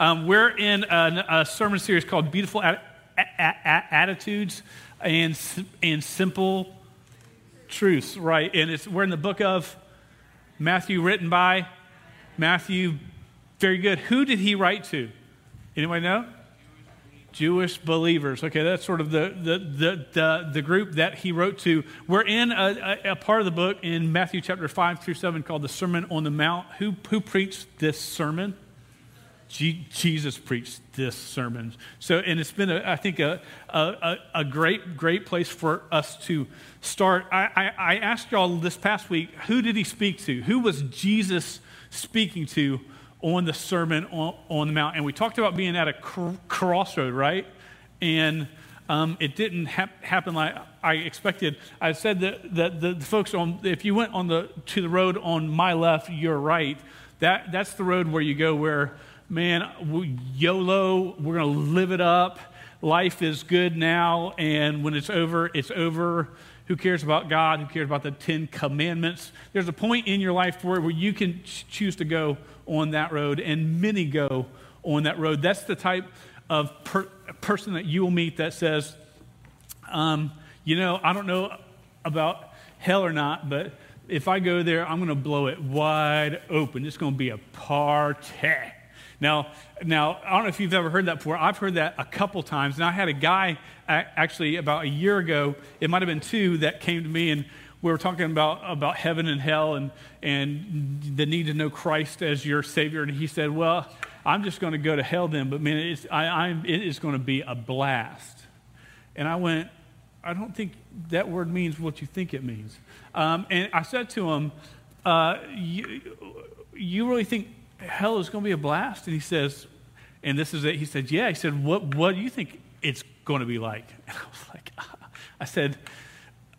Um, we're in a, a, sermon series called Beautiful At- A- A- Attitudes and, and Simple Truths, right? And it's, we're in the book of Matthew, written by Matthew. Very good. Who did he write to? Anybody know? Jewish believers. Okay, that's sort of the, the, the, the, the group that he wrote to. We're in a, a, a, part of the book in Matthew chapter 5 through 7 called the Sermon on the Mount. Who, who preached this sermon? G- Jesus preached this sermon. So, and it's been, a, I think, a, a, a great, great place for us to start. I, I, I asked y'all this past week, who did he speak to? Who was Jesus speaking to on the Sermon on, on the Mount? And we talked about being at a cr- crossroad, right? And um, it didn't hap- happen like I expected. I said that, that the, the folks on, if you went on the, to the road on my left, your right, that, that's the road where you go where man, YOLO, we're going to live it up. Life is good now, and when it's over, it's over. Who cares about God? Who cares about the Ten Commandments? There's a point in your life where, where you can choose to go on that road, and many go on that road. That's the type of per- person that you will meet that says, um, you know, I don't know about hell or not, but if I go there, I'm going to blow it wide open. It's going to be a party. Now, now, I don't know if you've ever heard that before. I've heard that a couple times. And I had a guy actually about a year ago, it might have been two, that came to me and we were talking about, about heaven and hell and, and the need to know Christ as your Savior. And he said, Well, I'm just going to go to hell then, but man, it's, I, I'm, it is going to be a blast. And I went, I don't think that word means what you think it means. Um, and I said to him, uh, you, you really think hell is going to be a blast? And he says, and this is it. He said, yeah. He said, what, what do you think it's going to be like? And I was like. I said,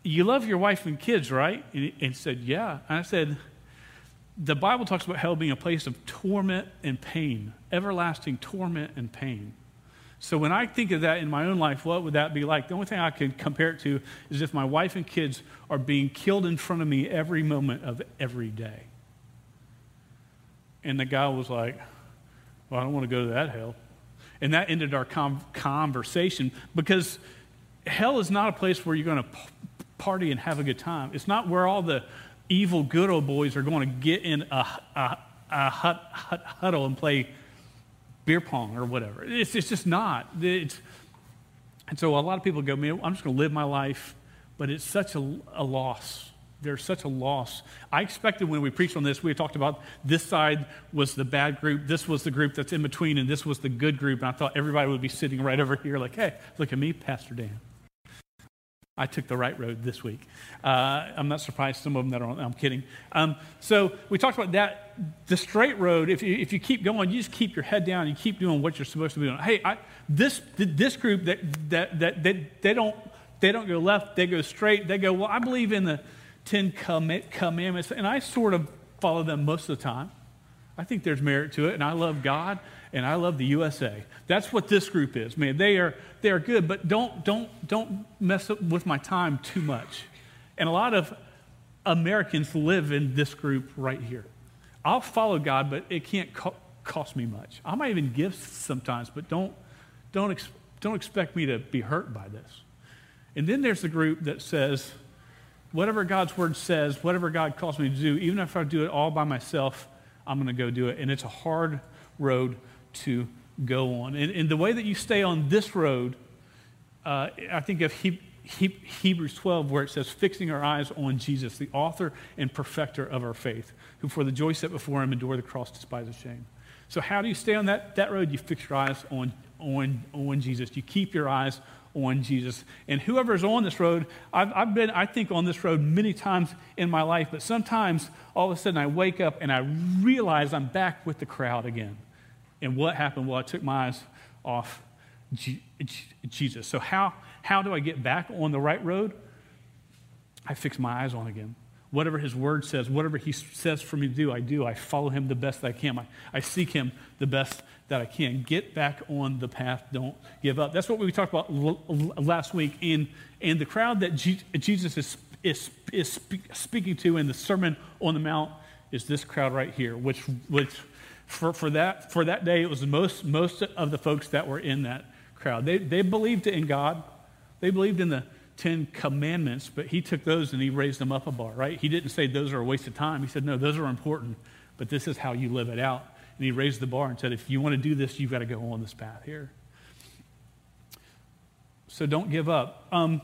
you love your wife and kids, right? And he, and he said, yeah. And I said, the Bible talks about hell being a place of torment and pain, everlasting torment and pain. So when I think of that in my own life, what would that be like? The only thing I can compare it to is if my wife and kids are being killed in front of me every moment of every day. And the guy was like, Well, I don't want to go to that hell. And that ended our com- conversation because hell is not a place where you're going to p- party and have a good time. It's not where all the evil good old boys are going to get in a, a, a hut, hut, huddle and play beer pong or whatever. It's, it's just not. It's, and so a lot of people go, man, I'm just going to live my life, but it's such a, a loss there's such a loss. I expected when we preached on this, we talked about this side was the bad group, this was the group that's in between, and this was the good group. And I thought everybody would be sitting right over here, like, hey, look at me, Pastor Dan. I took the right road this week. Uh, I'm not surprised some of them that are on, I'm kidding. Um, so we talked about that. The straight road, if you, if you keep going, you just keep your head down, you keep doing what you're supposed to be doing. Hey, I, this, this group, that, that, that, that, they, don't, they don't go left, they go straight. They go, well, I believe in the Ten Commandments, and I sort of follow them most of the time. I think there's merit to it, and I love God and I love the USA. That's what this group is, man. They are they are good, but don't don't don't mess up with my time too much. And a lot of Americans live in this group right here. I'll follow God, but it can't co- cost me much. I might even give sometimes, but don't don't ex- don't expect me to be hurt by this. And then there's the group that says, whatever God's word says, whatever God calls me to do, even if I do it all by myself, I'm going to go do it. And it's a hard road to go on. And, and the way that you stay on this road, uh, I think of he, he, Hebrews 12, where it says, fixing our eyes on Jesus, the author and perfecter of our faith, who for the joy set before him endured the cross, despised the shame. So, how do you stay on that, that road? You fix your eyes on, on, on Jesus. You keep your eyes on Jesus. And whoever's on this road, I've, I've, been, I think, on this road many times in my life, but sometimes all of a sudden I wake up and I realize I'm back with the crowd again. And what happened? Well, I took my eyes off G- G- Jesus. So, how, how do I get back on the right road? I fix my eyes on again. Whatever his word says, whatever he says for me to do, I do. I follow him the best that I can. I, I seek him the best that I can. Get back on the path. Don't give up. That's what we talked about l- l- last week. In, in the crowd that G- Jesus is, is, is speaking to in the Sermon on the Mount is this crowd right here, which, which For, for, that, for that day, it was most, most of the folks that were in that crowd. They, they believed in God, they believed in the Ten Commandments, but he took those and he raised them up a bar, right? He didn't say those are a waste of time. He said, no, those are important, but this is how you live it out. And he raised the bar and said, if you want to do this, you've got to go on this path here. So don't give up. Um,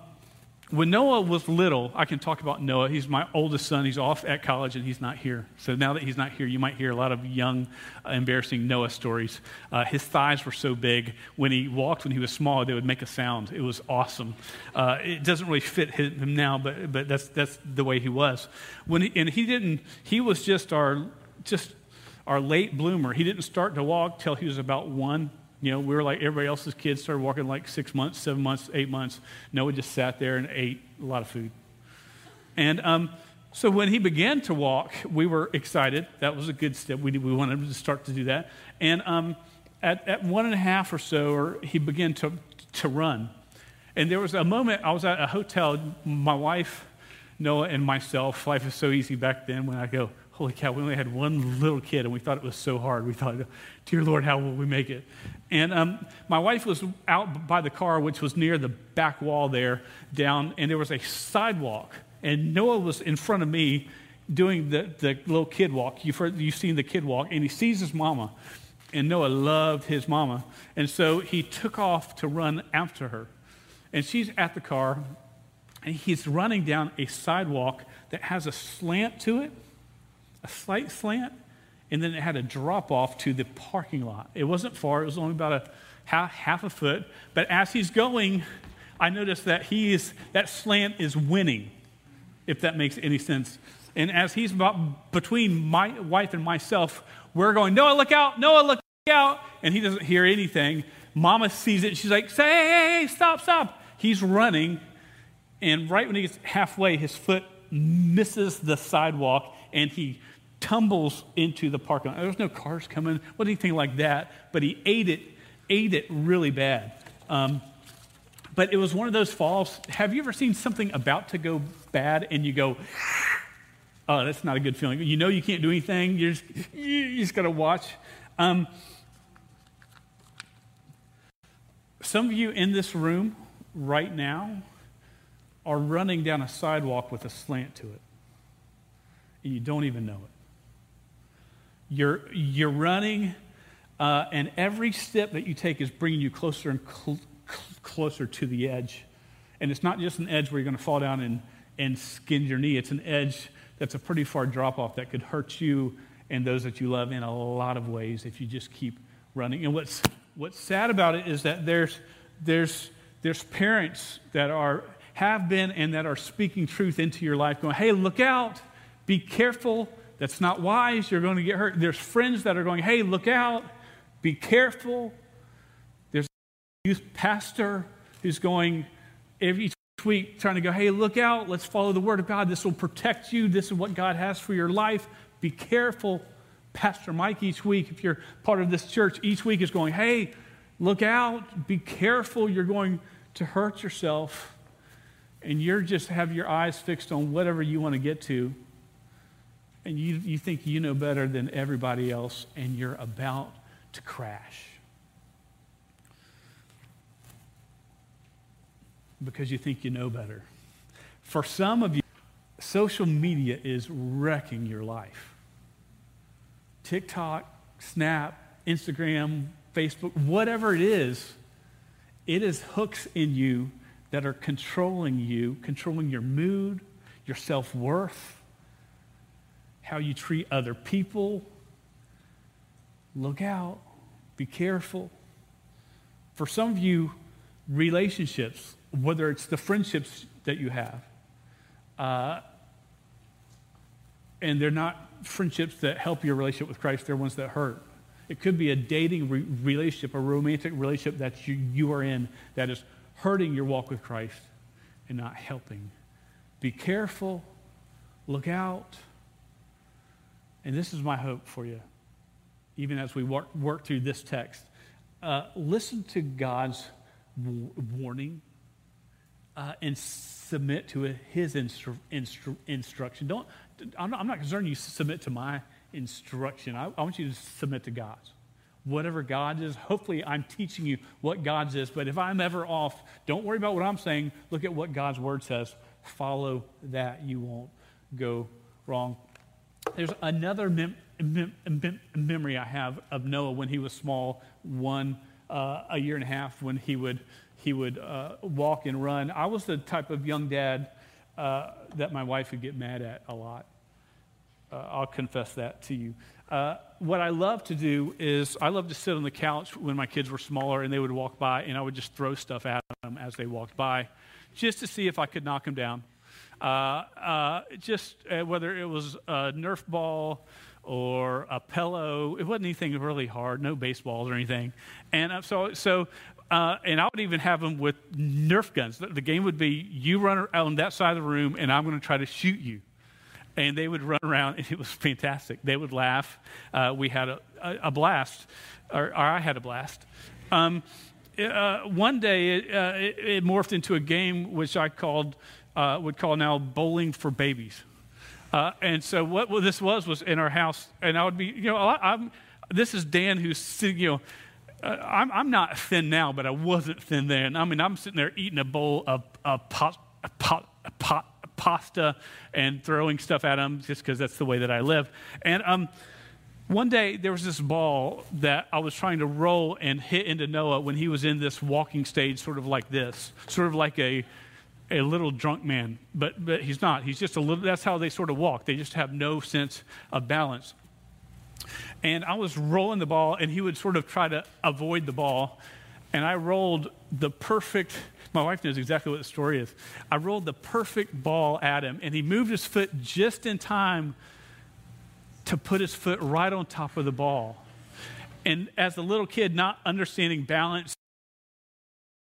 when Noah was little, I can talk about Noah. He's my oldest son. He's off at college and he's not here. So now that he's not here, you might hear a lot of young, uh, embarrassing Noah stories. Uh, his thighs were so big. When he walked, when he was small, they would make a sound. It was awesome. Uh, it doesn't really fit him now, but, but that's, that's the way he was. When he, and he didn't, he was just our, just our late bloomer. He didn't start to walk till he was about one you know, we were like everybody else's kids, started walking like six months, seven months, eight months. Noah just sat there and ate a lot of food. And um, so when he began to walk, we were excited. That was a good step. We, we wanted to start to do that. And um, at, at one and a half or so, or he began to, to run. And there was a moment, I was at a hotel, my wife, Noah, and myself. Life was so easy back then when I go, holy cow, we only had one little kid and we thought it was so hard. We thought, dear Lord, how will we make it? And um, my wife was out by the car, which was near the back wall there, down, and there was a sidewalk. And Noah was in front of me doing the, the little kid walk. You've, heard, you've seen the kid walk, and he sees his mama. And Noah loved his mama. And so he took off to run after her. And she's at the car, and he's running down a sidewalk that has a slant to it a slight slant, and then it had a drop off to the parking lot. It wasn't far, it was only about a half, half a foot. But as he's going, I noticed that he is, that slant is winning, if that makes any sense. And as he's about between my wife and myself, we're going, Noah, look out, Noah, look out. And he doesn't hear anything. Mama sees it. She's like, say, hey, hey, stop, stop. He's running. And right when he gets halfway, his foot misses the sidewalk and he tumbles into the parking lot. There was no cars coming, wasn't anything like that, but he ate it, ate it really bad. Um, but it was one of those falls. Have you ever seen something about to go bad and you go, oh, that's not a good feeling? You know you can't do anything, you just, you just got to watch. Um, some of you in this room right now are running down a sidewalk with a slant to it, and you don't even know it. You're, you're running, uh, and every step that you take is bringing you closer and cl- closer to the edge. And it's not just an edge where you're going to fall down and, and skin your knee, it's an edge that's a pretty far drop off that could hurt you and those that you love in a lot of ways if you just keep running. And what's, what's sad about it is that there's, there's, there's parents that are, have been and that are speaking truth into your life, going, hey, look out, be careful that's not wise. You're going to get hurt. There's friends that are going, hey, look out, be careful. There's a youth pastor who's going every week trying to go, hey, look out, let's follow the word of God. This will protect you. This is what God has for your life. Be careful. Pastor Mike each week, if you're part of this church, each week is going, hey, look out, be careful. You're going to hurt yourself. And you're just have your eyes fixed on whatever you want to get to and you, you think you know better than everybody else, and you're about to crash. Because you think you know better. For some of you, social media is wrecking your life. TikTok, Snap, Instagram, Facebook, whatever it is, it is hooks in you that are controlling you, controlling your mood, your self worth how you treat other people. Look out, be careful. For some of you, relationships, whether it's the friendships that you have, uh, and they're not friendships that help your relationship with Christ, they're ones that hurt. It could be a dating re- relationship, a romantic relationship that you, you are in that is hurting your walk with Christ and not helping. Be careful, look out. And this is my hope for you, even as we work, work through this text. Uh, listen to God's w- warning uh, and submit to his instru- instru- instruction. Don't, I'm not, I'm not concerned you submit to my instruction. I, I want you to submit to God's. Whatever God is, hopefully I'm teaching you what God's is. But if I'm ever off, don't worry about what I'm saying. Look at what God's word says. Follow that. You won't go wrong. There's another mem- mem- mem- memory I have of Noah when he was small, one uh, a year and a half when he would he would uh, walk and run. I was the type of young dad uh, that my wife would get mad at a lot. Uh, I'll confess that to you. Uh, what I love to do is I love to sit on the couch when my kids were smaller and they would walk by, and I would just throw stuff at them as they walked by, just to see if I could knock them down. Uh, uh, just uh, whether it was a Nerf ball or a pillow, it wasn't anything really hard, no baseballs or anything. And uh, so, so uh, and I would even have them with Nerf guns. The, the, game would be you run on that side of the room, and I'm going to try to shoot you. And they would run around, and it was fantastic. They would laugh. Uh, we had a, a, a blast, or, or, I had a blast. Um, uh, one day, it, uh, it, it, morphed into a game which I called, uh, would call now bowling for babies. Uh, and so what, this was was in our house, and I would be, you know, I'm, this is Dan who's sitting, you know uh, I'm, I'm, not thin now, but I wasn't thin then. I mean, I'm sitting there eating a bowl of, of pot, pot, pasta and throwing stuff at them just because that's the way that I live. And um, one day there was this ball that I was trying to roll and hit into Noah when he was in this walking stage, sort of like this, sort of like a a little drunk man, but but he's not. He's just a little. That's how they sort of walk. They just have no sense of balance. And I was rolling the ball, and he would sort of try to avoid the ball. And I rolled the perfect, my wife knows exactly what the story is. I rolled the perfect ball at him, and he moved his foot just in time to put his foot right on top of the ball. And as a little kid, not understanding balance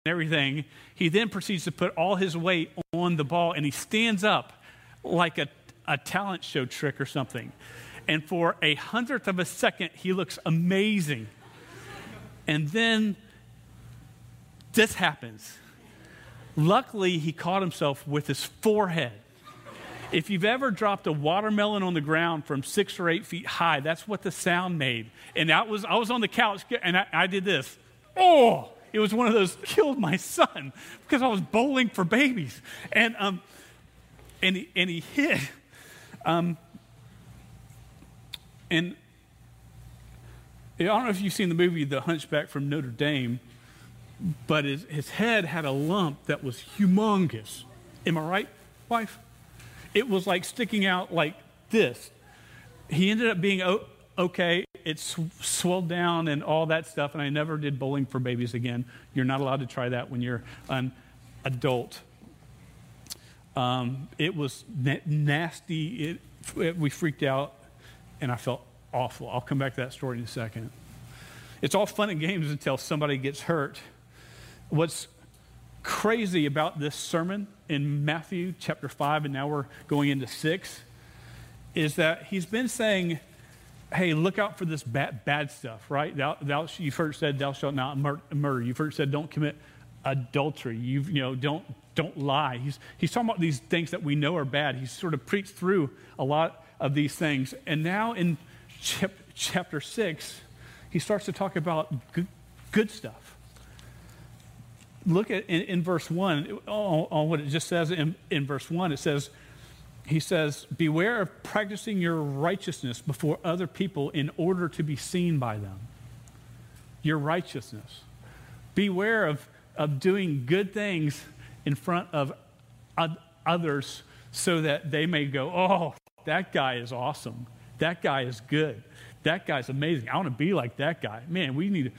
and everything, he then proceeds to put all his weight on the ball, and he stands up like a, a talent show trick or something and for a hundredth of a second, he looks amazing. And then this happens. Luckily, he caught himself with his forehead. If you've ever dropped a watermelon on the ground from six or eight feet high, that's what the sound made. And I was, I was on the couch and I, I did this. Oh, it was one of those killed my son because I was bowling for babies. And, um, and, he, and he hit. Um, and I don't know if you've seen the movie The Hunchback from Notre Dame, but his, his head had a lump that was humongous. Am I right, wife? It was like sticking out like this. He ended up being okay. It sw- swelled down and all that stuff, and I never did bowling for babies again. You're not allowed to try that when you're an adult. Um, it was na- nasty. It, it, we freaked out and I felt awful. I'll come back to that story in a second. It's all fun and games until somebody gets hurt. What's crazy about this sermon in Matthew chapter 5, and now we're going into 6, is that he's been saying, hey, look out for this bad, bad stuff, right? Thou, thou, you first said, thou shalt not murder. You first said, don't commit adultery. You've, you know, don't, don't lie. He's, he's talking about these things that we know are bad. He's sort of preached through a lot of these things. And now in chap- chapter 6, he starts to talk about good, good stuff. Look at in, in verse 1, on, on, what it just says in, in verse 1, it says, he says, Beware of practicing your righteousness before other people in order to be seen by them. Your righteousness. Beware of, of doing good things in front of others so that they may go, Oh, that guy is awesome. That guy is good. That guy's amazing. I want to be like that guy. Man, we need to.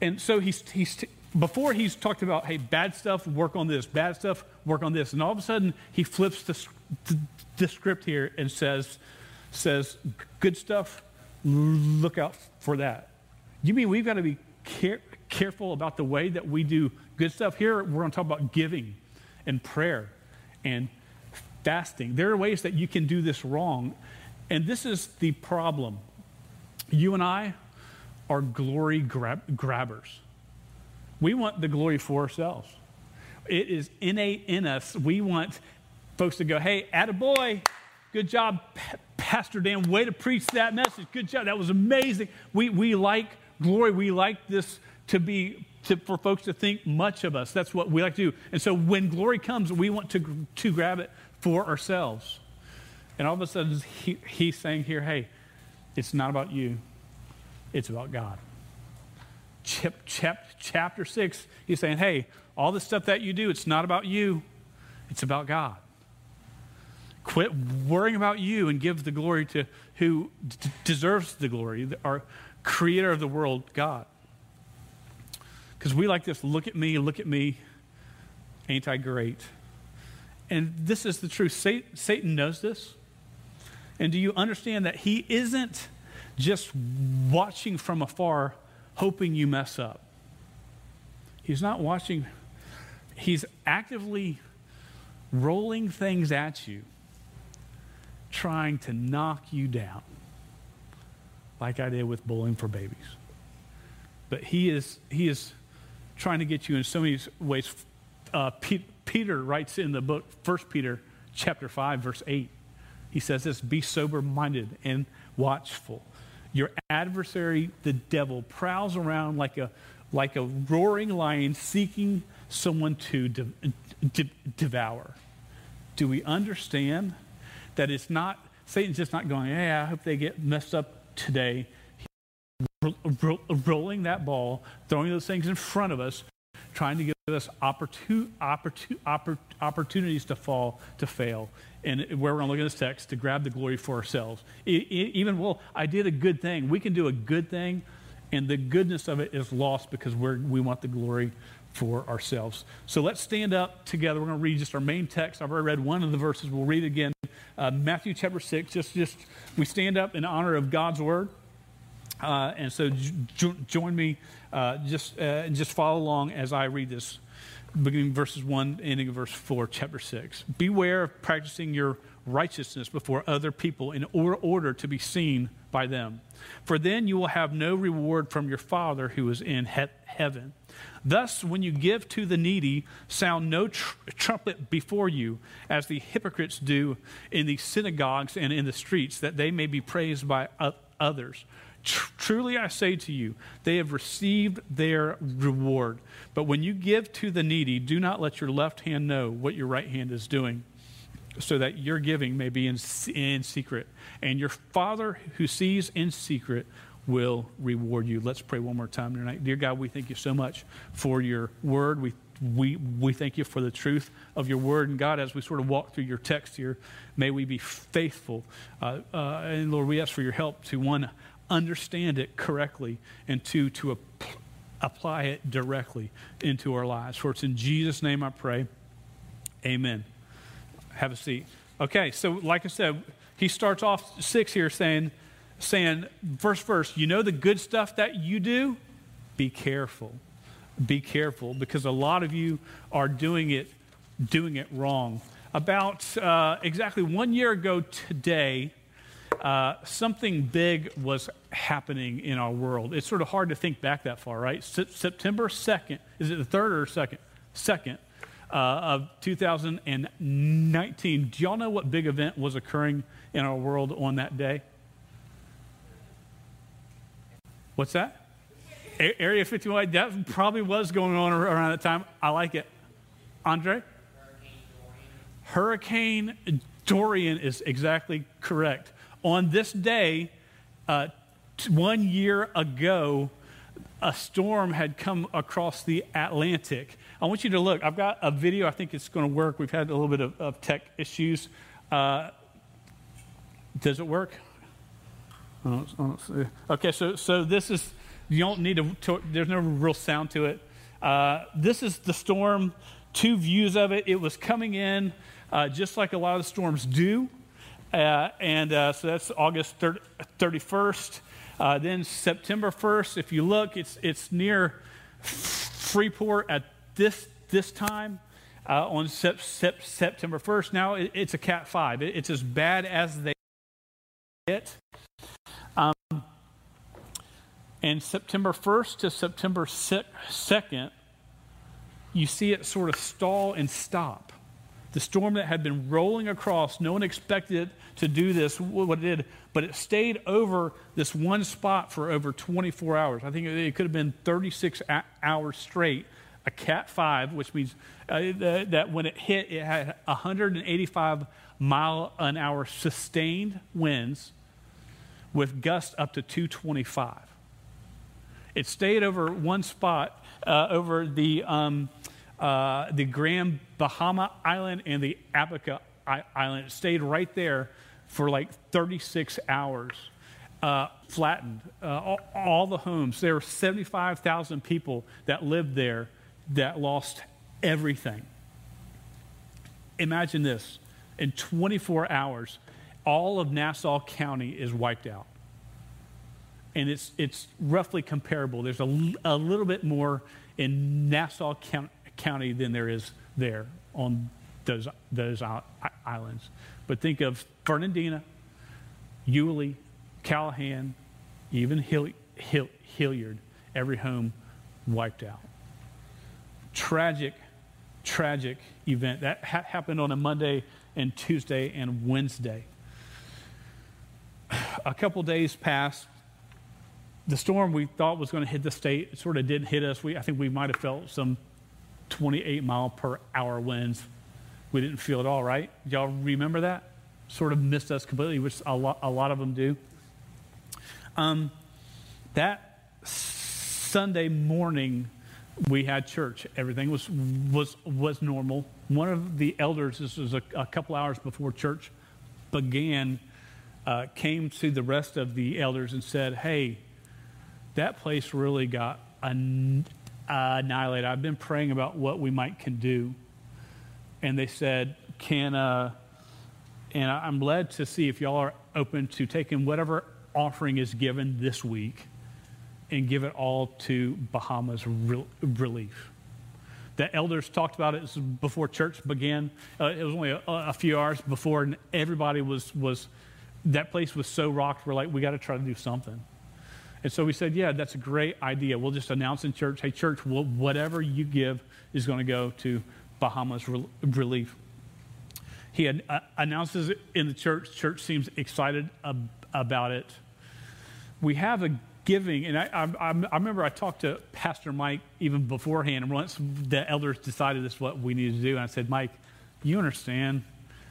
And so he's, he's before he's talked about, hey, bad stuff, work on this, bad stuff, work on this. And all of a sudden, he flips the, the, the script here and says, says, good stuff, look out for that. You mean we've got to be care, careful about the way that we do good stuff? Here, we're going to talk about giving and prayer and fasting. There are ways that you can do this wrong. And this is the problem. You and I are glory grab- grabbers. We want the glory for ourselves. It is innate in us. We want folks to go, hey, attaboy, Good job, Pastor Dan. Way to preach that message. Good job. That was amazing. We, we like glory. We like this to be to, for folks to think much of us. That's what we like to do. And so when glory comes, we want to, to grab it for ourselves. And all of a sudden, he, he's saying here, hey, it's not about you, it's about God. Chap, chapter 6, he's saying, hey, all the stuff that you do, it's not about you, it's about God. Quit worrying about you and give the glory to who d- deserves the glory, our creator of the world, God. Because we like this look at me, look at me, ain't I great? And this is the truth. Satan knows this. And do you understand that he isn't just watching from afar, hoping you mess up? He's not watching, he's actively rolling things at you trying to knock you down, like I did with Bowling for Babies. But he is, he is trying to get you in so many ways. Uh, Peter writes in the book, 1 Peter chapter 5, verse 8. He says this be sober minded and watchful. Your adversary, the devil, prowls around like a, like a roaring lion seeking someone to de- de- devour. Do we understand that it's not, Satan's just not going, yeah, I hope they get messed up today. rolling that ball, throwing those things in front of us, trying to give us opportun- opportun- oppor- opportunities to fall, to fail. And where we're going to look at this text, to grab the glory for ourselves. even, well, I did a good thing. We can do a good thing, and the goodness of it is lost because we're, we want the glory for ourselves. So let's stand up together. We're going to read just our main text. I've already read one of the verses. We'll read again. Uh, Matthew chapter 6. Just, just we stand up in honor of God's word. Uh, and so jo- join me, uh, just, uh, just follow along as I read this, beginning verses 1, ending of verse 4, chapter 6. Beware of practicing your righteousness before other people in or- order to be seen by them. For then you will have no reward from your Father who is in he- heaven. Thus, when you give to the needy, sound no tr- trumpet before you, as the hypocrites do in the synagogues and in the streets, that they may be praised by others. Tr- truly I say to you, they have received their reward. But when you give to the needy, do not let your left hand know what your right hand is doing, so that your giving may be in, in secret. And your Father who sees in secret will reward you. Let's pray one more time tonight. Dear God, we thank you so much for your word. We we, we thank you for the truth of your word. And God, as we sort of walk through your text here, may we be faithful. Uh, uh, and Lord, we ask for your help to one, understand it correctly, and two, to ap- apply it directly into our lives. For it's in Jesus' name I pray. Amen. Have a seat. Okay, so like I said, he starts off six here saying, saying, first verse, you know the good stuff that you do? Be careful. Be careful because a lot of you are doing it, doing it wrong. About uh, exactly one year ago today, uh, something big was happening in our world. It's sort of hard to think back that far, right? September 2nd, is it the third or second? Second uh, of 2019. Do y'all know what big event was occurring in our world on that day? What's that? Area 51. That probably was going on around that time. I like it. Andre? Hurricane Dorian, Hurricane Dorian is exactly correct. On this day, uh, one year ago, a storm had come across the Atlantic. I want you to look. I've got a video. I think it's going to work. We've had a little bit of, of tech issues. Uh, does it work? Okay, so, so this is, you don't need to, there's no real sound to it. Uh, this is the storm, two views of it. It was coming in uh, just like a lot of the storms do. Uh, and uh, so that's August 30, 31st. Uh, then September 1st, if you look, it's, it's near Freeport at this, this time. Uh, on sep- sep- September 1st. Now it, it's a Cat 5. It, it's as bad as they get. Um, and September 1st to September 2nd, you see it sort of stall and stop. The storm that had been rolling across, no one expected it to do this, what it did, but it stayed over this one spot for over 24 hours. I think it could have been 36 hours straight. A Cat 5, which means uh, that when it hit, it had 185 mile an hour sustained winds with gusts up to 225. It stayed over one spot uh, over the. Um, uh, the Grand Bahama Island and the Abaco Island. It stayed right there for like 36 hours, uh, flattened. Uh, all, all, the homes, there were 75,000 people that lived there that lost everything. Imagine this in 24 hours, all of Nassau County is wiped out. And it's, it's roughly comparable. There's a, a little bit more in Nassau County county than there is there on those, those islands. But think of Fernandina, Yulee, Callahan, even Hill, Hill, Hilliard, every home wiped out. Tragic, tragic event. That ha- happened on a Monday and Tuesday and Wednesday. A couple days passed. The storm we thought was going to hit the state sort of didn't hit us. We, I think we might have felt some 28 mile per hour winds. We didn't feel it all, right? Y'all remember that? Sort of missed us completely, which a lot, a lot of them do. Um, that Sunday morning, we had church. Everything was, was, was normal. One of the elders, this was a, a couple hours before church began, uh, came to the rest of the elders and said, Hey, that place really got a, uh, annihilated. I've been praying about what we might can do. And they said, can, uh, and I'm led to see if y'all are open to taking whatever offering is given this week and give it all to Bahamas Relief. The elders talked about it before church began. Uh, it was only a, a, few hours before, and everybody was, was that place was so rocked. We're like, we got to try to do something. And so we said, yeah, that's a great idea. We'll just announce in church, hey, church, we'll, whatever you give is going to go to Bahamas Relief. He had, uh, announces it in the church. Church seems excited ab- about it. We have a giving, and I, I, I, remember I talked to Pastor Mike even beforehand, and once the elders decided this is what we needed to do, and I said, Mike, you understand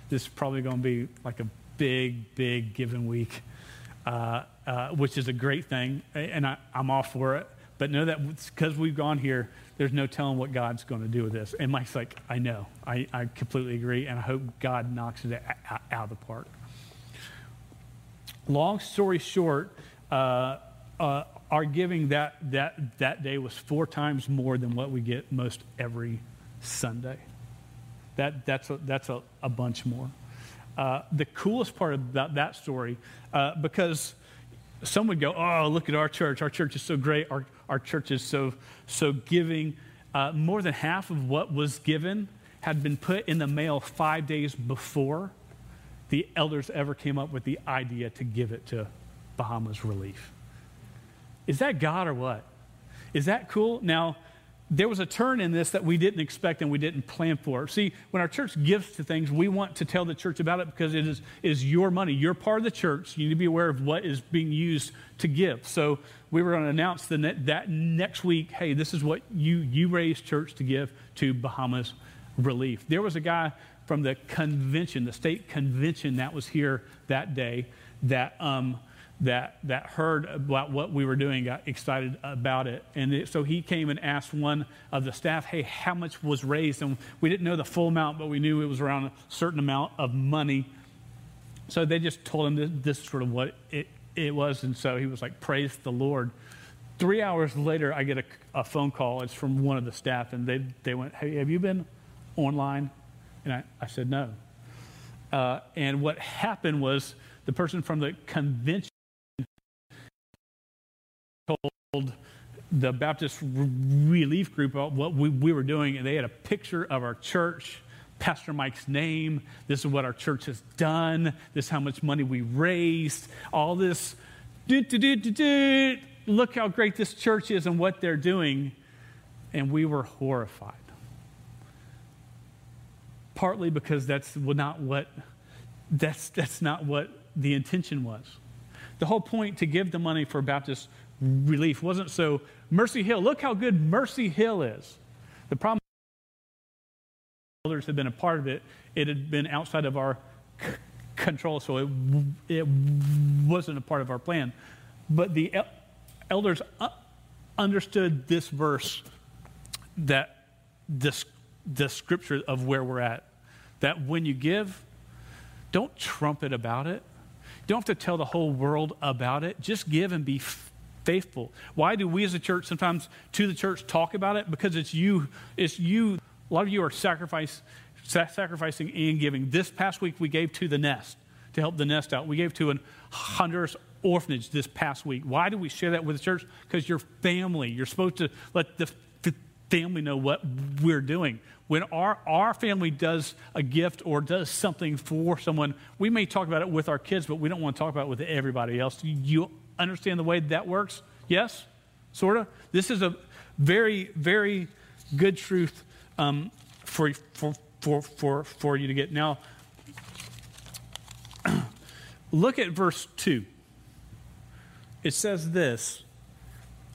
this is probably going to be like a big, big giving week. Uh, uh, which is a great thing, and I, am all for it. But know that because we've gone here, there's no telling what God's going to do with this. And Mike's like, I know. I, I completely agree, and I hope God knocks it out of the park. Long story short, uh, uh, our giving that, that, that day was four times more than what we get most every Sunday. That, that's a, that's a, a bunch more. Uh, the coolest part about that story, uh, because some would go, Oh, look at our church. Our church is so great. Our, our church is so, so giving. Uh, more than half of what was given had been put in the mail five days before the elders ever came up with the idea to give it to Bahamas Relief. Is that God or what? Is that cool? Now, there was a turn in this that we didn't expect and we didn't plan for. See, when our church gives to things, we want to tell the church about it because it is, is your money. You're part of the church. You need to be aware of what is being used to give. So we were going to announce the ne- that next week, hey, this is what you, you raised church to give to Bahamas Relief. There was a guy from the convention, the state convention that was here that day that um, that, that heard about what we were doing got excited about it. And it, so he came and asked one of the staff, hey, how much was raised? And we didn't know the full amount, but we knew it was around a certain amount of money. So they just told him this, is sort of what it, it was. And so he was like, praise the Lord. Three hours later, I get a, a phone call. It's from one of the staff, and they, they went, hey, have you been online? And I, I said, no. Uh, and what happened was the person from the convention the Baptist Relief Group about what we, we were doing, and they had a picture of our church, Pastor Mike's name. This is what our church has done. This is how much money we raised. All this, do, do, do, do. look how great this church is and what they're doing. And we were horrified. partly because that's not what that's that's not what the intention was. The whole point to give the money for Baptist relief wasn't so Mercy Hill. Look how good Mercy Hill is. The problem elders had been a part of it. It had been outside of our c- control, so it it wasn't a part of our plan. But the el- elders understood this verse that this the scripture of where we're at. That when you give, don't trumpet about it. You don't have to tell the whole world about it. Just give and be faithful. Why do we as a church sometimes to the church talk about it? Because it's you, it's you. A lot of you are sacrifice, sacrificing and giving. This past week we gave to the nest to help the nest out. We gave to an Honduras orphanage this past week. Why do we share that with the church? Because you're family. You're supposed to let the family know what we're doing. When our, our family does a gift or does something for someone, we may talk about it with our kids, but we don't want to talk about it with everybody else. You understand the way that works? Yes? Sort of? This is a very, very good truth um, for, for, for, for, for you to get. Now, look at verse 2. It says this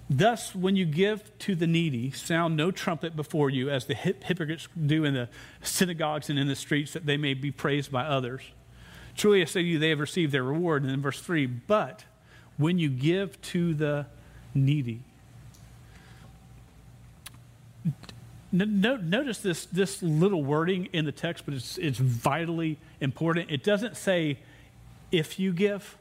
Thus, when you give to the needy, sound no trumpet before you, as the hypocrites do in the synagogues and in the streets, that they may be praised by others. Truly, I say to you, they have received their reward. And in verse 3, but when you give to the needy, notice this, this little wording in the text, but it's, it's vitally important. It doesn't say if you give,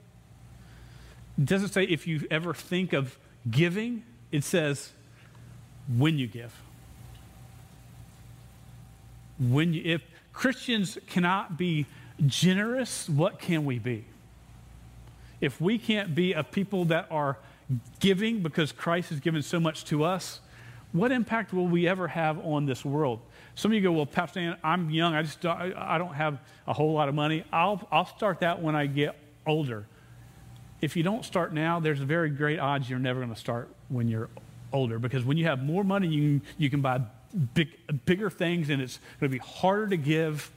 it doesn't say if you ever think of giving, it says when you give. When you, if Christians cannot be generous, what can we be? If we can't be a people that are giving because Christ has given so much to us, what impact will we ever have on this world? Some of you go, well, Pastor Dan, I'm young. I just don't, I don't have a whole lot of money. I'll, I'll start that when I get older if you don't start now, there's very great odds you're never going to start when you're older because when you have more money, you, you can buy big, bigger things and it's going to be harder to give.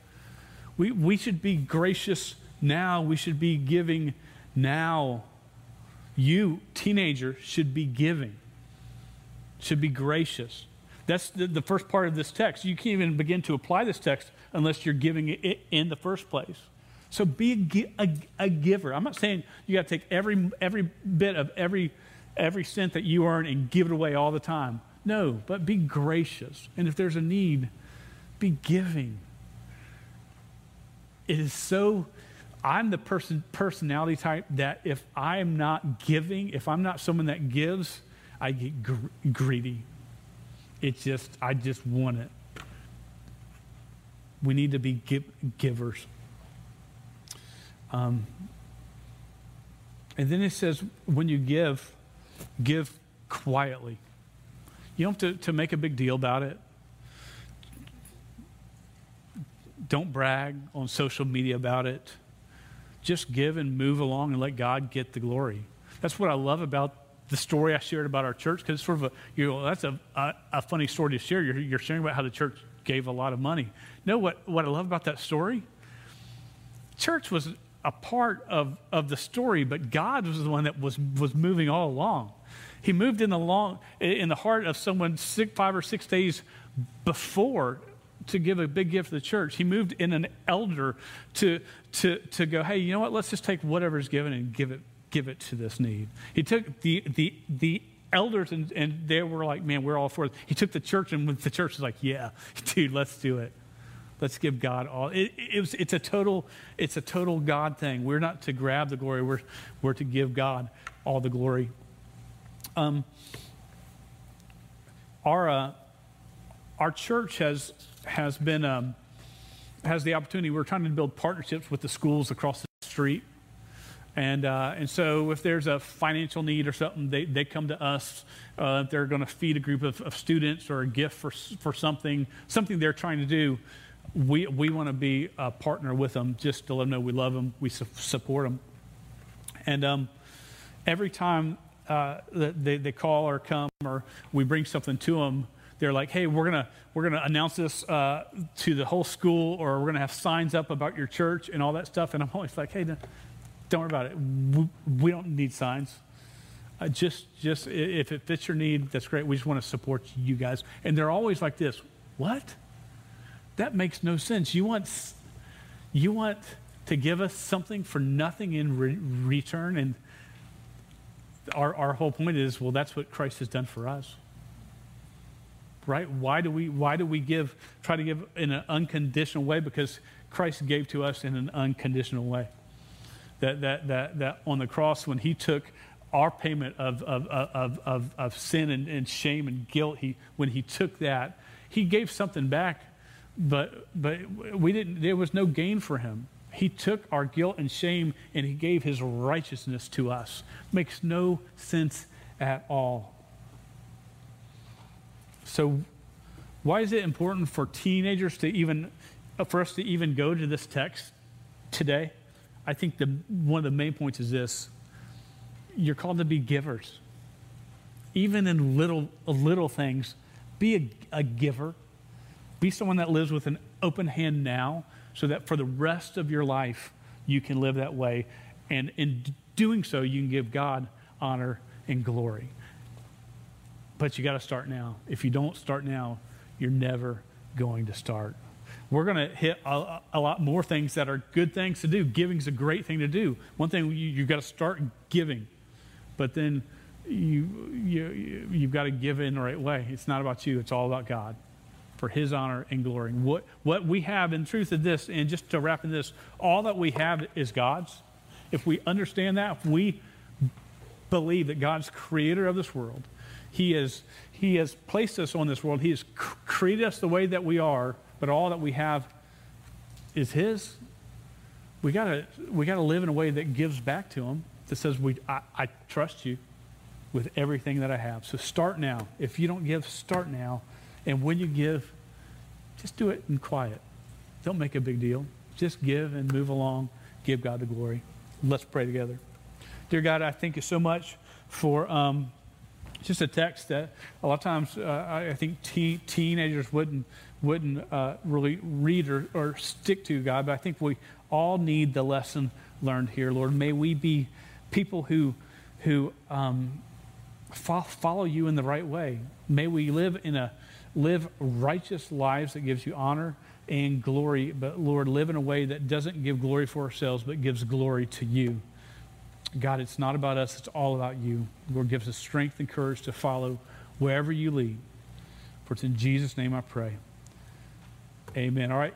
We, we should be gracious now. We should be giving now. You, teenager, should be giving, should be gracious. That's the, the first part of this text. You can't even begin to apply this text unless you're giving it in the first place. So be a, a, a giver. I'm not saying you got to take every, every bit of every, every cent that you earn and give it away all the time. No, but be gracious. And if there's a need, be giving. It is so, I'm the person, personality type that if I am not giving, if I'm not someone that gives, I get gr- greedy. It's just, I just want it. We need to be give, givers. Um, and then it says, when you give, give quietly. You don't have to, to make a big deal about it. Don't brag on social media about it. Just give and move along and let God get the glory. That's what I love about the story I shared about our church because it's sort of a, you know, that's a, a, a funny story to share. You're, you're sharing about how the church gave a lot of money. No, what, what I love about that story? Church was a part of, of the story, but God was the one that was, was moving all along. He moved in the, long, in the heart of someone six, five or six days before to give a big gift to the church. He moved in an elder to, to, to go, hey, you know what? Let's just take whatever's given and give it, give it to this need. He took the, the, the elders and, and they were like, man, we're all for it. He took the church and the church was like, yeah, dude, let's do it. Let's give God all. It, it was, it's, a total, it's a total God thing. We're not to grab the glory, we're, we're to give God all the glory. Um, our, uh, our church has, has been, um, has the opportunity, we're trying to build partnerships with the schools across the street. And, uh, and so if there's a financial need or something, they, they come to us. Uh, they're going to feed a group of, of students or a gift for, for something, something they're trying to do, we, we want to be a partner with them just to let them know we love them, we su- support them. And um, every time uh, they, they call or come or we bring something to them, they're like, hey, we're to we're gonna announce this uh, to the whole school, or we're to have signs up about your church and all that stuff. And I'm always like, hey, don't worry about it. We, we don't need signs. Uh, just, just if it fits your need, that's great. We just want to support you guys. And they're always like this. What? That makes no sense. You want, you want to give us something for nothing in re- return? And our, our whole point is, well, that's what Christ has done for us. Right? Why do we, why do we give, try to give in an unconditional way? Because Christ gave to us in an unconditional way. That, that, that, that on the cross, when he took our payment of, of, of, of, of sin and, and shame and guilt, he, when he took that, he gave something back, but, but we didn't, there was no gain for him. He took our guilt and shame and he gave his righteousness to us. Makes no sense at all. So, why is it important for teenagers to even, uh, for us to even go to this text today? I think the, one of the main points is this you're called to be givers. Even in little, little things, be a, a giver. Be someone that lives with an open hand now so that for the rest of your life, you can live that way. And in doing so, you can give God honor and glory. But you got to start now. If you don't start now, you're never going to start. We're going to hit a, a, lot more things that are good things to do. Giving is a great thing to do. One thing, you, you've got to start giving but then you, you, you've got to give in the right way. It's not about you, it's all about God for his honor and glory. What, what we have in truth of this, and just to wrap in this, all that we have is God's. If we understand that, if we believe that God's creator of this world, he has, he has placed us on this world, He has created us the way that we are, but all that we have is His. We gotta, we gotta live in a way that gives back to Him that says, we, I, I trust you with everything that I have. So start now. If you don't give, start now. And when you give, just do it in quiet. Don't make a big deal. Just give and move along. Give God the glory. Let's pray together. Dear God, I thank you so much for um, just a text that a lot of times uh, I think te- teenagers wouldn't wouldn't uh, really read or, or stick to God, but I think we all need the lesson learned here, Lord. May we be people who, who um, fo- follow you in the right way. May we live in a live righteous lives that gives you honor and glory, but Lord, live in a way that doesn't give glory for ourselves, but gives glory to you. God, it's not about us, it's all about you. Lord, give us strength and courage to follow wherever you lead. For it's in Jesus' name I pray. Amen. All right.